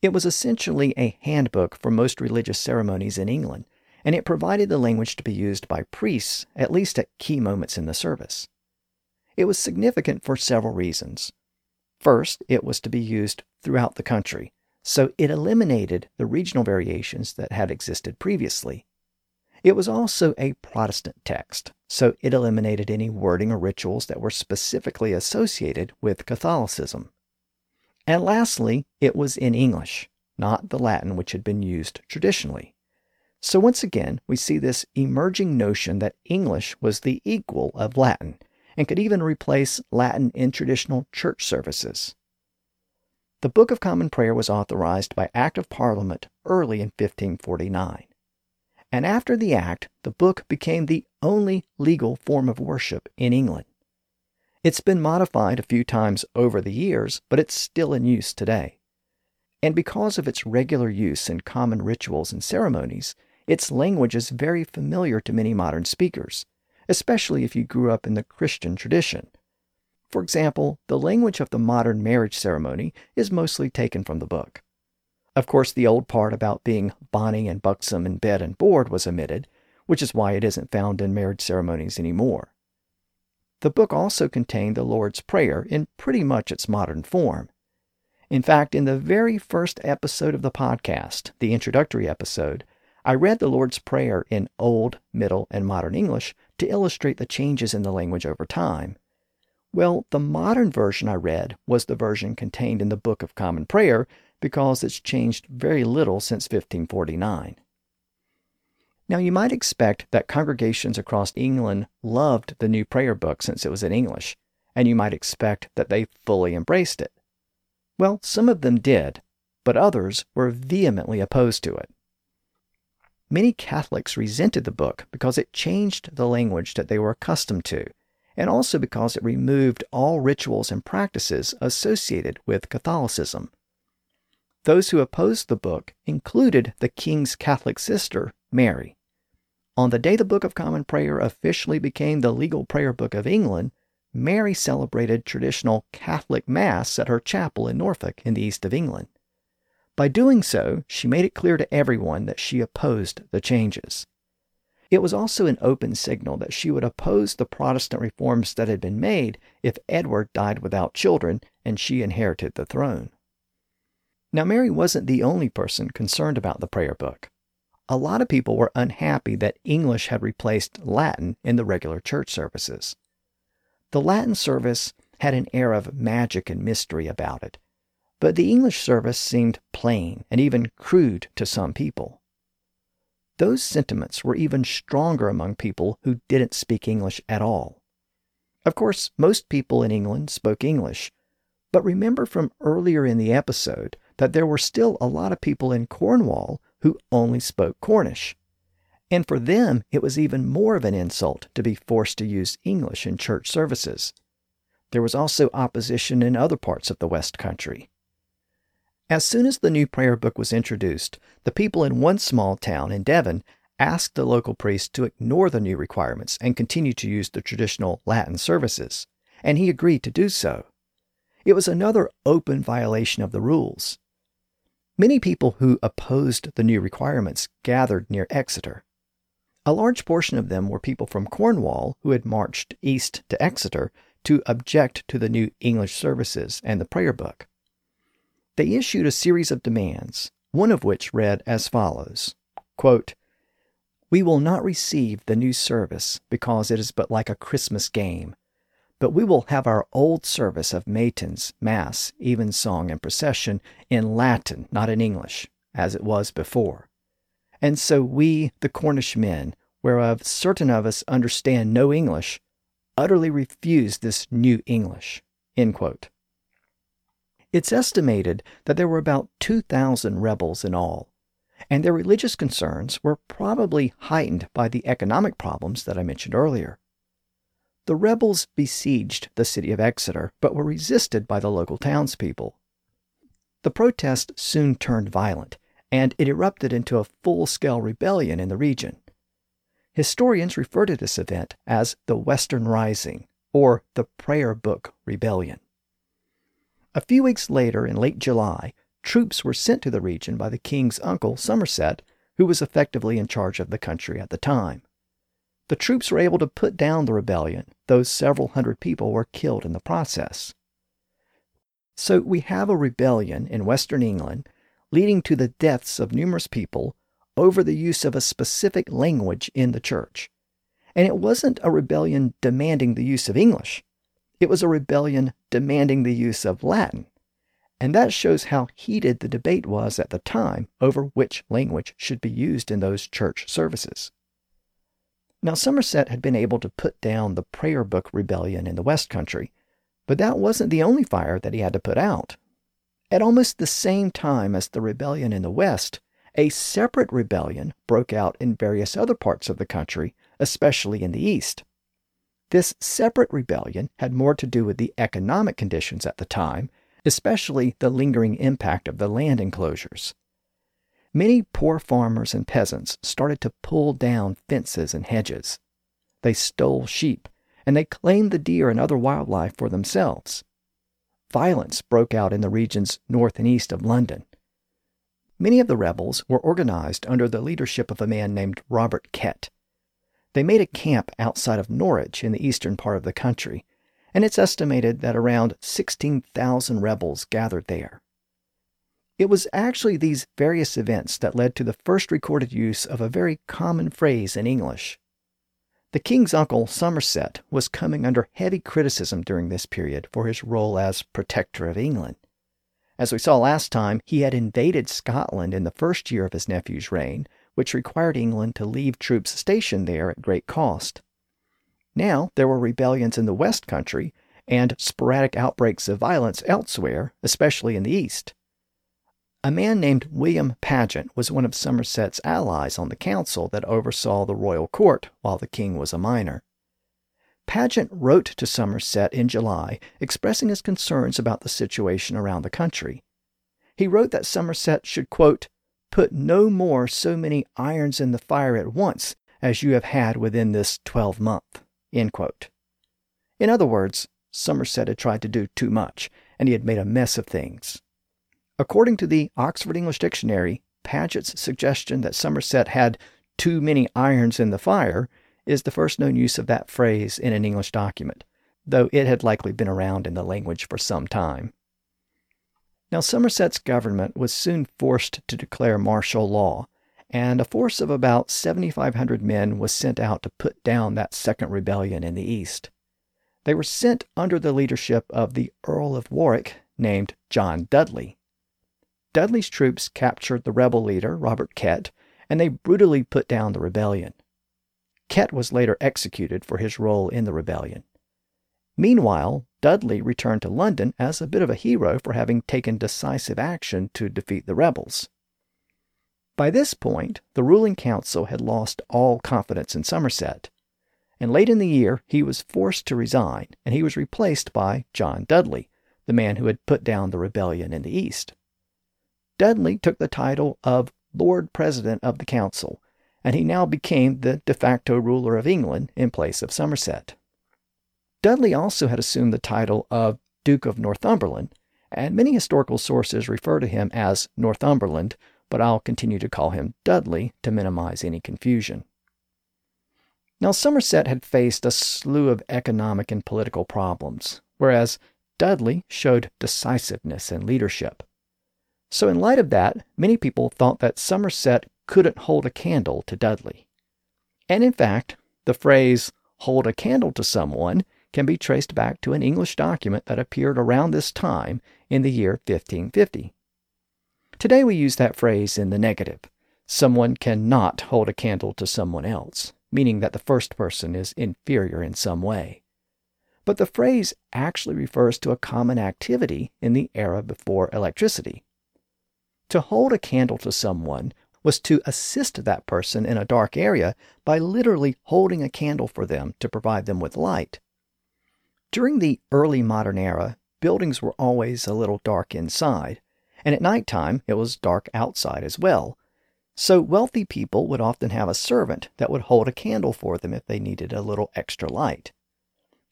It was essentially a handbook for most religious ceremonies in England, and it provided the language to be used by priests, at least at key moments in the service. It was significant for several reasons. First, it was to be used throughout the country, so it eliminated the regional variations that had existed previously. It was also a Protestant text, so it eliminated any wording or rituals that were specifically associated with Catholicism. And lastly, it was in English, not the Latin which had been used traditionally. So once again, we see this emerging notion that English was the equal of Latin and could even replace Latin in traditional church services. The Book of Common Prayer was authorized by Act of Parliament early in 1549. And after the act, the book became the only legal form of worship in England. It's been modified a few times over the years, but it's still in use today. And because of its regular use in common rituals and ceremonies, its language is very familiar to many modern speakers, especially if you grew up in the Christian tradition. For example, the language of the modern marriage ceremony is mostly taken from the book. Of course, the old part about being bonny and buxom in bed and board was omitted, which is why it isn't found in marriage ceremonies anymore. The book also contained the Lord's Prayer in pretty much its modern form. In fact, in the very first episode of the podcast, the introductory episode, I read the Lord's Prayer in Old, Middle, and Modern English to illustrate the changes in the language over time. Well, the modern version I read was the version contained in the Book of Common Prayer because it's changed very little since 1549. Now, you might expect that congregations across England loved the new prayer book since it was in English, and you might expect that they fully embraced it. Well, some of them did, but others were vehemently opposed to it. Many Catholics resented the book because it changed the language that they were accustomed to, and also because it removed all rituals and practices associated with Catholicism. Those who opposed the book included the king's Catholic sister, Mary. On the day the Book of Common Prayer officially became the legal prayer book of England, Mary celebrated traditional Catholic Mass at her chapel in Norfolk in the east of England. By doing so, she made it clear to everyone that she opposed the changes. It was also an open signal that she would oppose the Protestant reforms that had been made if Edward died without children and she inherited the throne. Now, Mary wasn't the only person concerned about the prayer book. A lot of people were unhappy that English had replaced Latin in the regular church services. The Latin service had an air of magic and mystery about it, but the English service seemed plain and even crude to some people. Those sentiments were even stronger among people who didn't speak English at all. Of course, most people in England spoke English, but remember from earlier in the episode that there were still a lot of people in Cornwall who only spoke Cornish. And for them, it was even more of an insult to be forced to use English in church services. There was also opposition in other parts of the West Country. As soon as the new prayer book was introduced, the people in one small town in Devon asked the local priest to ignore the new requirements and continue to use the traditional Latin services, and he agreed to do so. It was another open violation of the rules. Many people who opposed the new requirements gathered near Exeter. A large portion of them were people from Cornwall who had marched east to Exeter to object to the new English services and the prayer book. They issued a series of demands, one of which read as follows quote, We will not receive the new service because it is but like a Christmas game. but we will have our old service of matins, mass, evensong, and procession in Latin, not in English, as it was before. And so we, the Cornish men, whereof certain of us understand no English, utterly refuse this new English. It's estimated that there were about 2,000 rebels in all, and their religious concerns were probably heightened by the economic problems that I mentioned earlier. The rebels besieged the city of Exeter, but were resisted by the local townspeople. The protest soon turned violent, and it erupted into a full scale rebellion in the region. Historians refer to this event as the Western Rising, or the Prayer Book Rebellion. A few weeks later, in late July, troops were sent to the region by the king's uncle, Somerset, who was effectively in charge of the country at the time. The troops were able to put down the rebellion, though several hundred people were killed in the process. So we have a rebellion in western England leading to the deaths of numerous people over the use of a specific language in the church. And it wasn't a rebellion demanding the use of English, it was a rebellion demanding the use of Latin. And that shows how heated the debate was at the time over which language should be used in those church services. Now, Somerset had been able to put down the prayer book rebellion in the West Country, but that wasn't the only fire that he had to put out. At almost the same time as the rebellion in the West, a separate rebellion broke out in various other parts of the country, especially in the East. This separate rebellion had more to do with the economic conditions at the time especially the lingering impact of the land enclosures. Many poor farmers and peasants started to pull down fences and hedges. They stole sheep, and they claimed the deer and other wildlife for themselves. Violence broke out in the regions north and east of London. Many of the rebels were organized under the leadership of a man named Robert Kett. They made a camp outside of Norwich in the eastern part of the country and it's estimated that around 16,000 rebels gathered there. It was actually these various events that led to the first recorded use of a very common phrase in English. The king's uncle, Somerset, was coming under heavy criticism during this period for his role as protector of England. As we saw last time, he had invaded Scotland in the first year of his nephew's reign, which required England to leave troops stationed there at great cost. Now there were rebellions in the West Country and sporadic outbreaks of violence elsewhere, especially in the East. A man named William Paget was one of Somerset's allies on the council that oversaw the royal court while the king was a minor. Paget wrote to Somerset in July expressing his concerns about the situation around the country. He wrote that Somerset should, quote, put no more so many irons in the fire at once as you have had within this twelvemonth. In other words, Somerset had tried to do too much, and he had made a mess of things. According to the Oxford English Dictionary, Paget's suggestion that Somerset had too many irons in the fire is the first known use of that phrase in an English document, though it had likely been around in the language for some time. Now, Somerset's government was soon forced to declare martial law, and a force of about 7,500 men was sent out to put down that second rebellion in the east. They were sent under the leadership of the Earl of Warwick, named John Dudley. Dudley's troops captured the rebel leader, Robert Kett, and they brutally put down the rebellion. Kett was later executed for his role in the rebellion. Meanwhile, Dudley returned to London as a bit of a hero for having taken decisive action to defeat the rebels. By this point, the ruling council had lost all confidence in Somerset, and late in the year he was forced to resign, and he was replaced by John Dudley, the man who had put down the rebellion in the East. Dudley took the title of Lord President of the Council, and he now became the de facto ruler of England in place of Somerset. Dudley also had assumed the title of Duke of Northumberland, and many historical sources refer to him as Northumberland but I'll continue to call him Dudley to minimize any confusion. Now, Somerset had faced a slew of economic and political problems, whereas Dudley showed decisiveness and leadership. So, in light of that, many people thought that Somerset couldn't hold a candle to Dudley. And in fact, the phrase hold a candle to someone can be traced back to an English document that appeared around this time in the year 1550. Today we use that phrase in the negative. Someone cannot hold a candle to someone else, meaning that the first person is inferior in some way. But the phrase actually refers to a common activity in the era before electricity. To hold a candle to someone was to assist that person in a dark area by literally holding a candle for them to provide them with light. During the early modern era, buildings were always a little dark inside, and at night time it was dark outside as well. So wealthy people would often have a servant that would hold a candle for them if they needed a little extra light.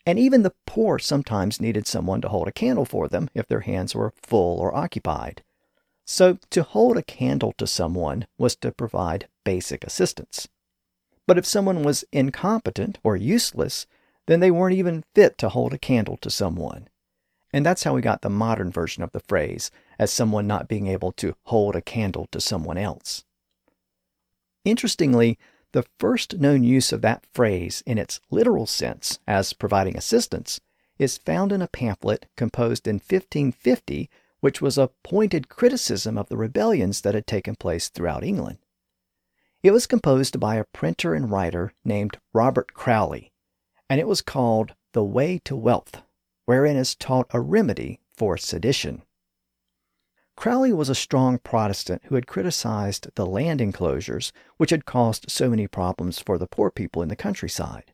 And even the poor sometimes needed someone to hold a candle for them if their hands were full or occupied. So, to hold a candle to someone was to provide basic assistance. But if someone was incompetent or useless, then they weren't even fit to hold a candle to someone. And that's how we got the modern version of the phrase, as someone not being able to hold a candle to someone else. Interestingly, the first known use of that phrase in its literal sense as providing assistance is found in a pamphlet composed in 1550 which was a pointed criticism of the rebellions that had taken place throughout England. It was composed by a printer and writer named Robert Crowley, and it was called The Way to Wealth, wherein is taught a remedy for sedition. Crowley was a strong Protestant who had criticized the land enclosures, which had caused so many problems for the poor people in the countryside.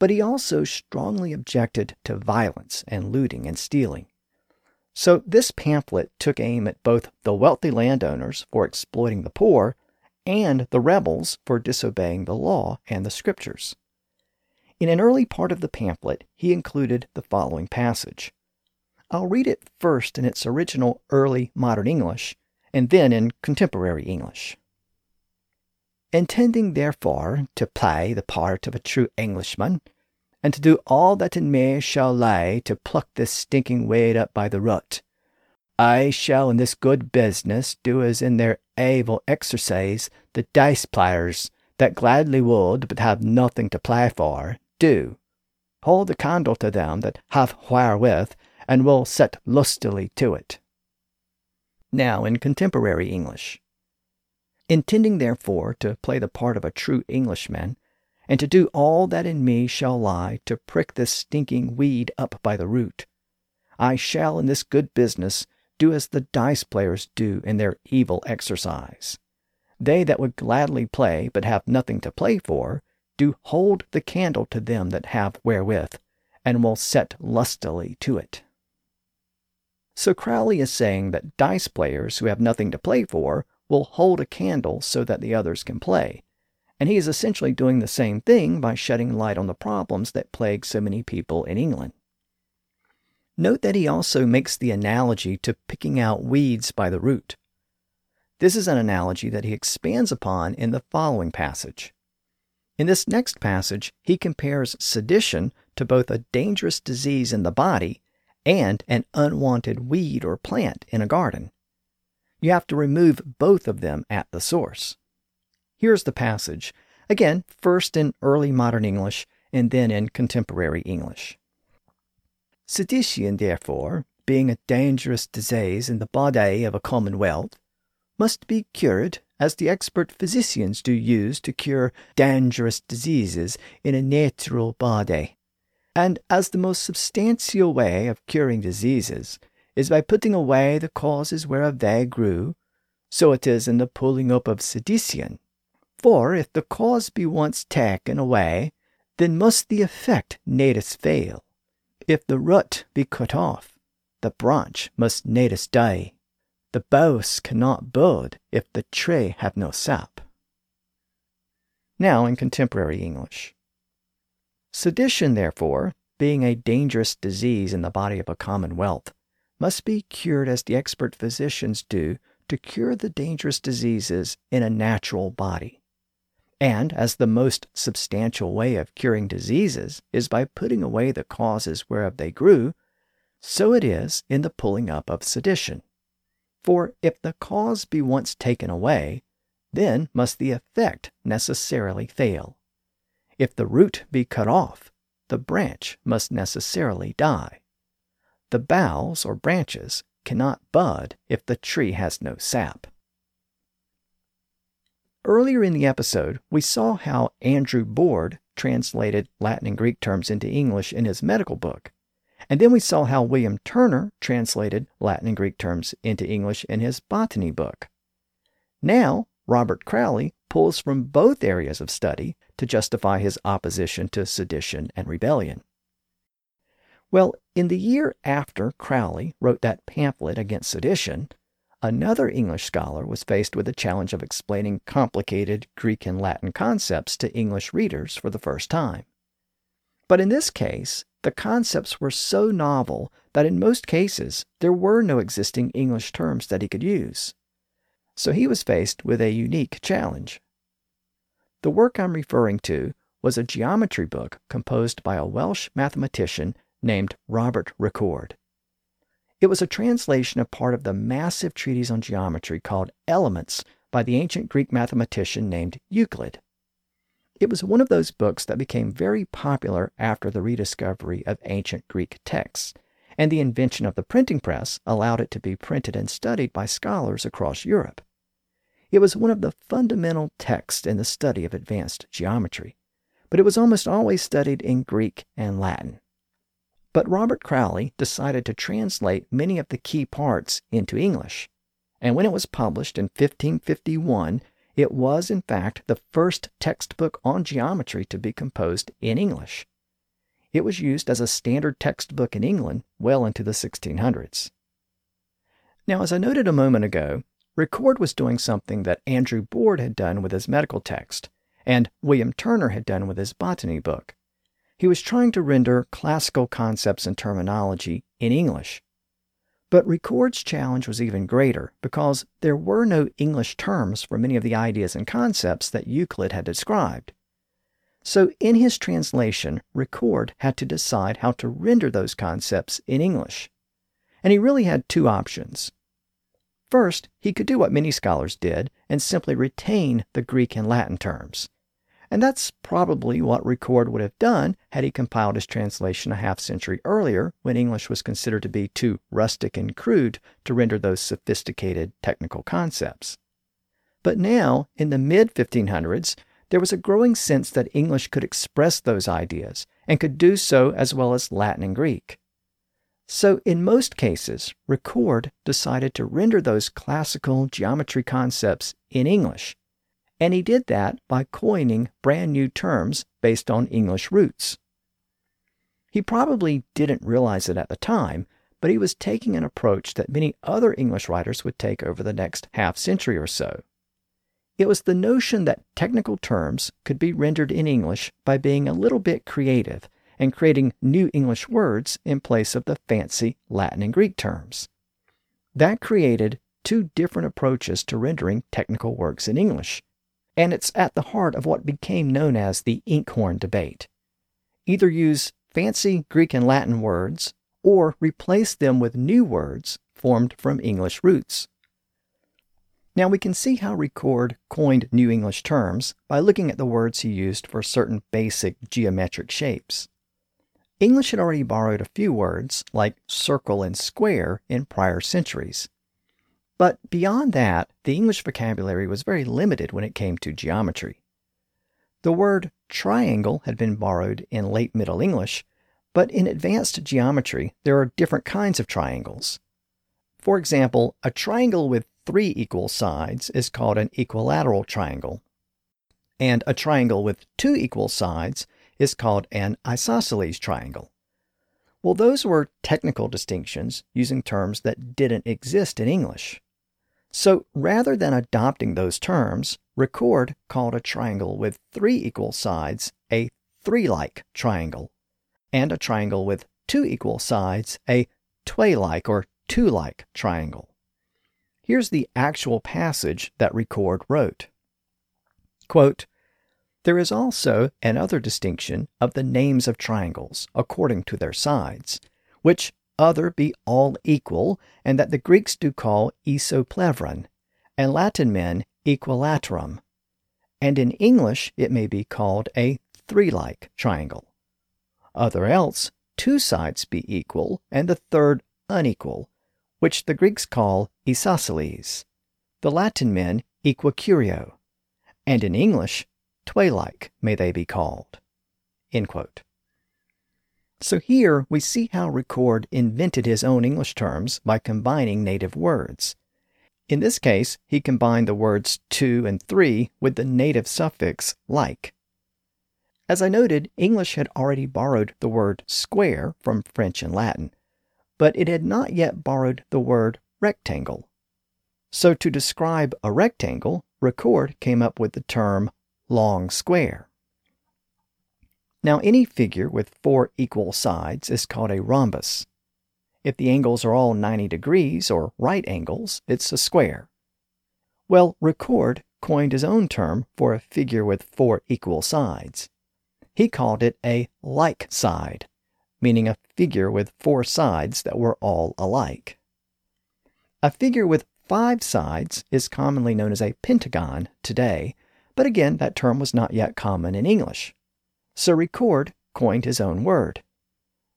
But he also strongly objected to violence and looting and stealing. So this pamphlet took aim at both the wealthy landowners for exploiting the poor and the rebels for disobeying the law and the scriptures. In an early part of the pamphlet, he included the following passage. I'll read it first in its original early modern English and then in contemporary English. Intending, therefore, to play the part of a true Englishman, and to do all that in me shall lie to pluck this stinking weed up by the root. I shall in this good business do as in their evil exercise the dice players that gladly would but have nothing to play for do. Hold the candle to them that have wherewith, and will set lustily to it. Now in contemporary English. Intending, therefore, to play the part of a true Englishman, and to do all that in me shall lie to prick this stinking weed up by the root. I shall in this good business do as the dice players do in their evil exercise. They that would gladly play but have nothing to play for, do hold the candle to them that have wherewith, and will set lustily to it. So Crowley is saying that dice players who have nothing to play for will hold a candle so that the others can play, and he is essentially doing the same thing by shedding light on the problems that plague so many people in England. Note that he also makes the analogy to picking out weeds by the root. This is an analogy that he expands upon in the following passage. In this next passage, he compares sedition to both a dangerous disease in the body and an unwanted weed or plant in a garden. You have to remove both of them at the source. Here's the passage, again, first in early modern English and then in contemporary English. Sedition, therefore, being a dangerous disease in the body of a commonwealth, must be cured as the expert physicians do use to cure dangerous diseases in a natural body. And as the most substantial way of curing diseases is by putting away the causes whereof they grew, so it is in the pulling up of sedition, for if the cause be once taken away, then must the effect needs fail. If the root be cut off, the branch must needs die. The boughs cannot bud if the tree have no sap. Now in contemporary English. Sedition, therefore, being a dangerous disease in the body of a commonwealth, must be cured as the expert physicians do to cure the dangerous diseases in a natural body. And as the most substantial way of curing diseases is by putting away the causes whereof they grew, so it is in the pulling up of sedition. For if the cause be once taken away, then must the effect necessarily fail. If the root be cut off, the branch must necessarily die. The boughs or branches cannot bud if the tree has no sap. Earlier in the episode, we saw how Andrew Boorde translated Latin and Greek terms into English in his medical book. And then we saw how William Turner translated Latin and Greek terms into English in his botany book. Now, Robert Crowley pulls from both areas of study to justify his opposition to sedition and rebellion. Well, in the year after Crowley wrote that pamphlet against sedition, another English scholar was faced with the challenge of explaining complicated Greek and Latin concepts to English readers for the first time. But in this case, the concepts were so novel that in most cases there were no existing English terms that he could use. So he was faced with a unique challenge. The work I'm referring to was a geometry book composed by a Welsh mathematician named Robert Recorde. It was a translation of part of the massive treatise on geometry called Elements by the ancient Greek mathematician named Euclid. It was one of those books that became very popular after the rediscovery of ancient Greek texts, and the invention of the printing press allowed it to be printed and studied by scholars across Europe. It was one of the fundamental texts in the study of advanced geometry, but it was almost always studied in Greek and Latin. But Robert Crowley decided to translate many of the key parts into English. And when it was published in 1551, it was, in fact, the first textbook on geometry to be composed in English. It was used as a standard textbook in England well into the 1600s. Now, as I noted a moment ago, Recorde was doing something that Andrew Boorde had done with his medical text, and William Turner had done with his botany book. He was trying to render classical concepts and terminology in English. But Recorde's challenge was even greater because there were no English terms for many of the ideas and concepts that Euclid had described. So, in his translation, Recorde had to decide how to render those concepts in English. And he really had two options. First, he could do what many scholars did and simply retain the Greek and Latin terms. And that's probably what Recorde would have done had he compiled his translation a half century earlier when English was considered to be too rustic and crude to render those sophisticated technical concepts. But now, in the mid 1500s, there was a growing sense that English could express those ideas and could do so as well as Latin and Greek. So, in most cases, Recorde decided to render those classical geometry concepts in English and he did that by coining brand new terms based on English roots. He probably didn't realize it at the time, but he was taking an approach that many other English writers would take over the next half century or so. It was the notion that technical terms could be rendered in English by being a little bit creative and creating new English words in place of the fancy Latin and Greek terms. That created two different approaches to rendering technical works in English, and it's at the heart of what became known as the inkhorn debate. Either use fancy Greek and Latin words or replace them with new words formed from English roots. Now we can see how Recorde coined new English terms by looking at the words he used for certain basic geometric shapes. English had already borrowed a few words, like circle and square, in prior centuries. But beyond that, the English vocabulary was very limited when it came to geometry. The word triangle had been borrowed in late Middle English, but in advanced geometry, there are different kinds of triangles. For example, a triangle with three equal sides is called an equilateral triangle, and a triangle with two equal sides is called an isosceles triangle. Well, those were technical distinctions using terms that didn't exist in English. So rather than adopting those terms, Recorde called a triangle with three equal sides a three like triangle, and a triangle with two equal sides a twee like or two like triangle. Here's the actual passage that Recorde wrote. Quote, there is also another distinction of the names of triangles according to their sides, which other be all equal, and that the Greeks do call isopleuron, and Latin men equilaterum. And in English it may be called a three like triangle. other else two sides be equal and the third unequal, which the Greeks call isosceles, the Latin men equicurio, and in English, twelike may they be called. So here we see how Recorde invented his own English terms by combining native words. In this case, he combined the words two and three with the native suffix like. As I noted, English had already borrowed the word square from French and Latin, but it had not yet borrowed the word rectangle. So to describe a rectangle, Recorde came up with the term long square. Now, any figure with four equal sides is called a rhombus. If the angles are all 90 degrees or right angles, it's a square. Well, Recorde coined his own term for a figure with four equal sides. He called it a like side, meaning a figure with four sides that were all alike. A figure with five sides is commonly known as a pentagon today, but again, that term was not yet common in English. So Recorde coined his own word.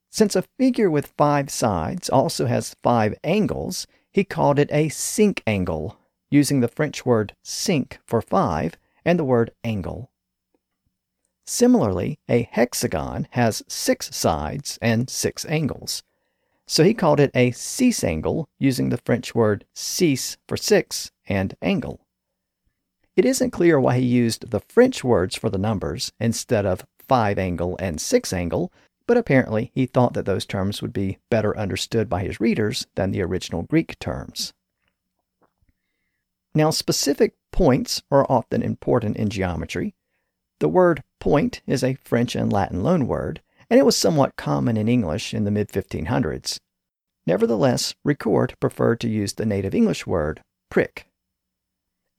Since a figure with five sides also has five angles, he called it a cinq angle, using the French word cinq for five and the word angle. Similarly, a hexagon has six sides and six angles. So he called it a six angle, using the French word six for six and angle. It isn't clear why he used the French words for the numbers instead of five angle and six angle, but apparently he thought that those terms would be better understood by his readers than the original Greek terms. Now, specific points are often important in geometry, the word point is a French and Latin loanword, and it was somewhat common in English in the mid 1500s. Nevertheless, Recorde preferred to use the native English word prick.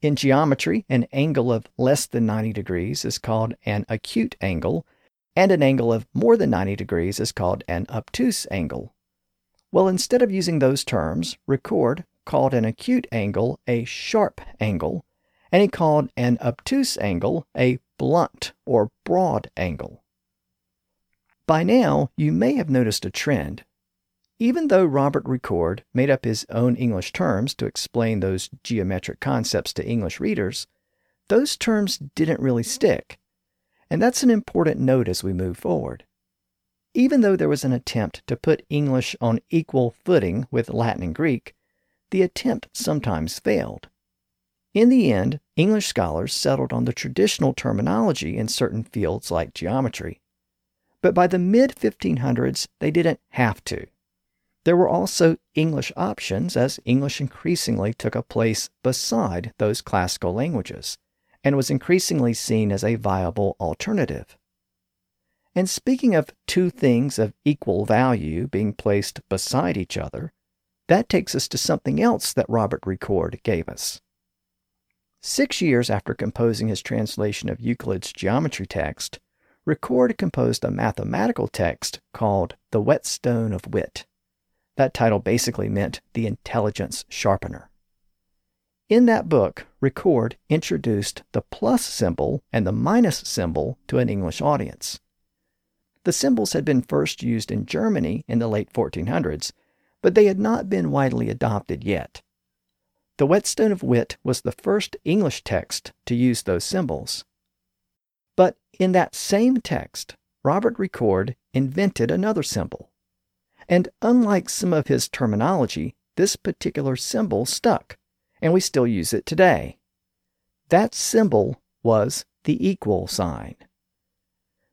In geometry, an angle of less than 90 degrees is called an acute angle, and an angle of more than 90 degrees is called an obtuse angle. Well, instead of using those terms, Recorde called an acute angle a sharp angle, and he called an obtuse angle a blunt or broad angle. By now, you may have noticed a trend. Even though Robert Recorde made up his own English terms to explain those geometric concepts to English readers, those terms didn't really stick. And that's an important note as we move forward. Even though there was an attempt to put English on equal footing with Latin and Greek, the attempt sometimes failed. In the end, English scholars settled on the traditional terminology in certain fields like geometry. But by the mid 1500s, they didn't have to. There were also English options as English increasingly took a place beside those classical languages and was increasingly seen as a viable alternative. And speaking of two things of equal value being placed beside each other, that takes us to something else that Robert Recorde gave us. Six years after composing his translation of Euclid's geometry text, Recorde composed a mathematical text called The Whetstone of Wit. That title basically meant the intelligence sharpener. In that book, Recorde introduced the plus symbol and the minus symbol to an English audience. The symbols had been first used in Germany in the late 1400s, but they had not been widely adopted yet. The Whetstone of Wit was the first English text to use those symbols. But in that same text, Robert Recorde invented another symbol. And unlike some of his terminology, this particular symbol stuck, and we still use it today. That symbol was the equal sign.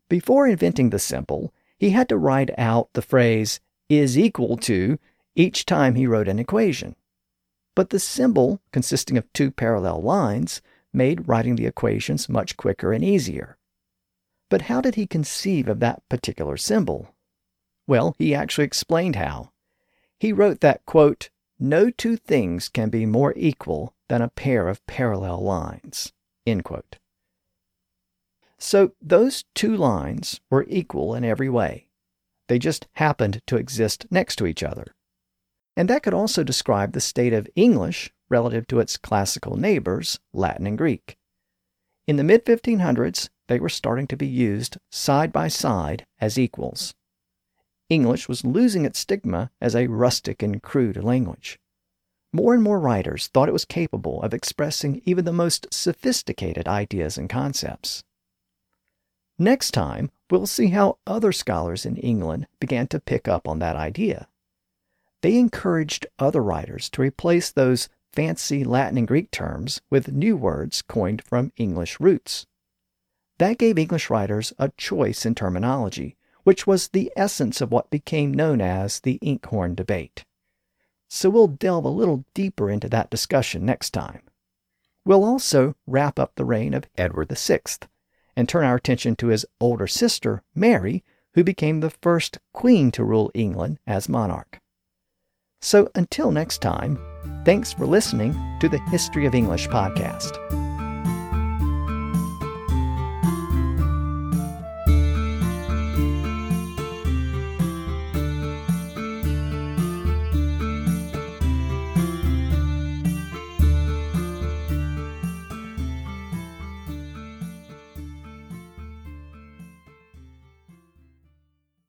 Before inventing the symbol, he had to write out the phrase is equal to each time he wrote an equation but the symbol, consisting of two parallel lines, made writing the equations much quicker and easier. But how did he conceive of that particular symbol? Well, he actually explained how. He wrote that, quote, no two things can be more equal than a pair of parallel lines, end quote. So those two lines were equal in every way. They just happened to exist next to each other. And that could also describe the state of English relative to its classical neighbors, Latin and Greek. In the mid 1500s, they were starting to be used side by side as equals. English was losing its stigma as a rustic and crude language. More and more writers thought it was capable of expressing even the most sophisticated ideas and concepts. Next time, we'll see how other scholars in England began to pick up on that idea. They encouraged other writers to replace those fancy Latin and Greek terms with new words coined from English roots. That gave English writers a choice in terminology, which was the essence of what became known as the Inkhorn debate. So we'll delve a little deeper into that discussion next time. We'll also wrap up the reign of Edward VI and turn our attention to his older sister, Mary, who became the first queen to rule England as monarch. So until next time, thanks for listening to the History of English podcast.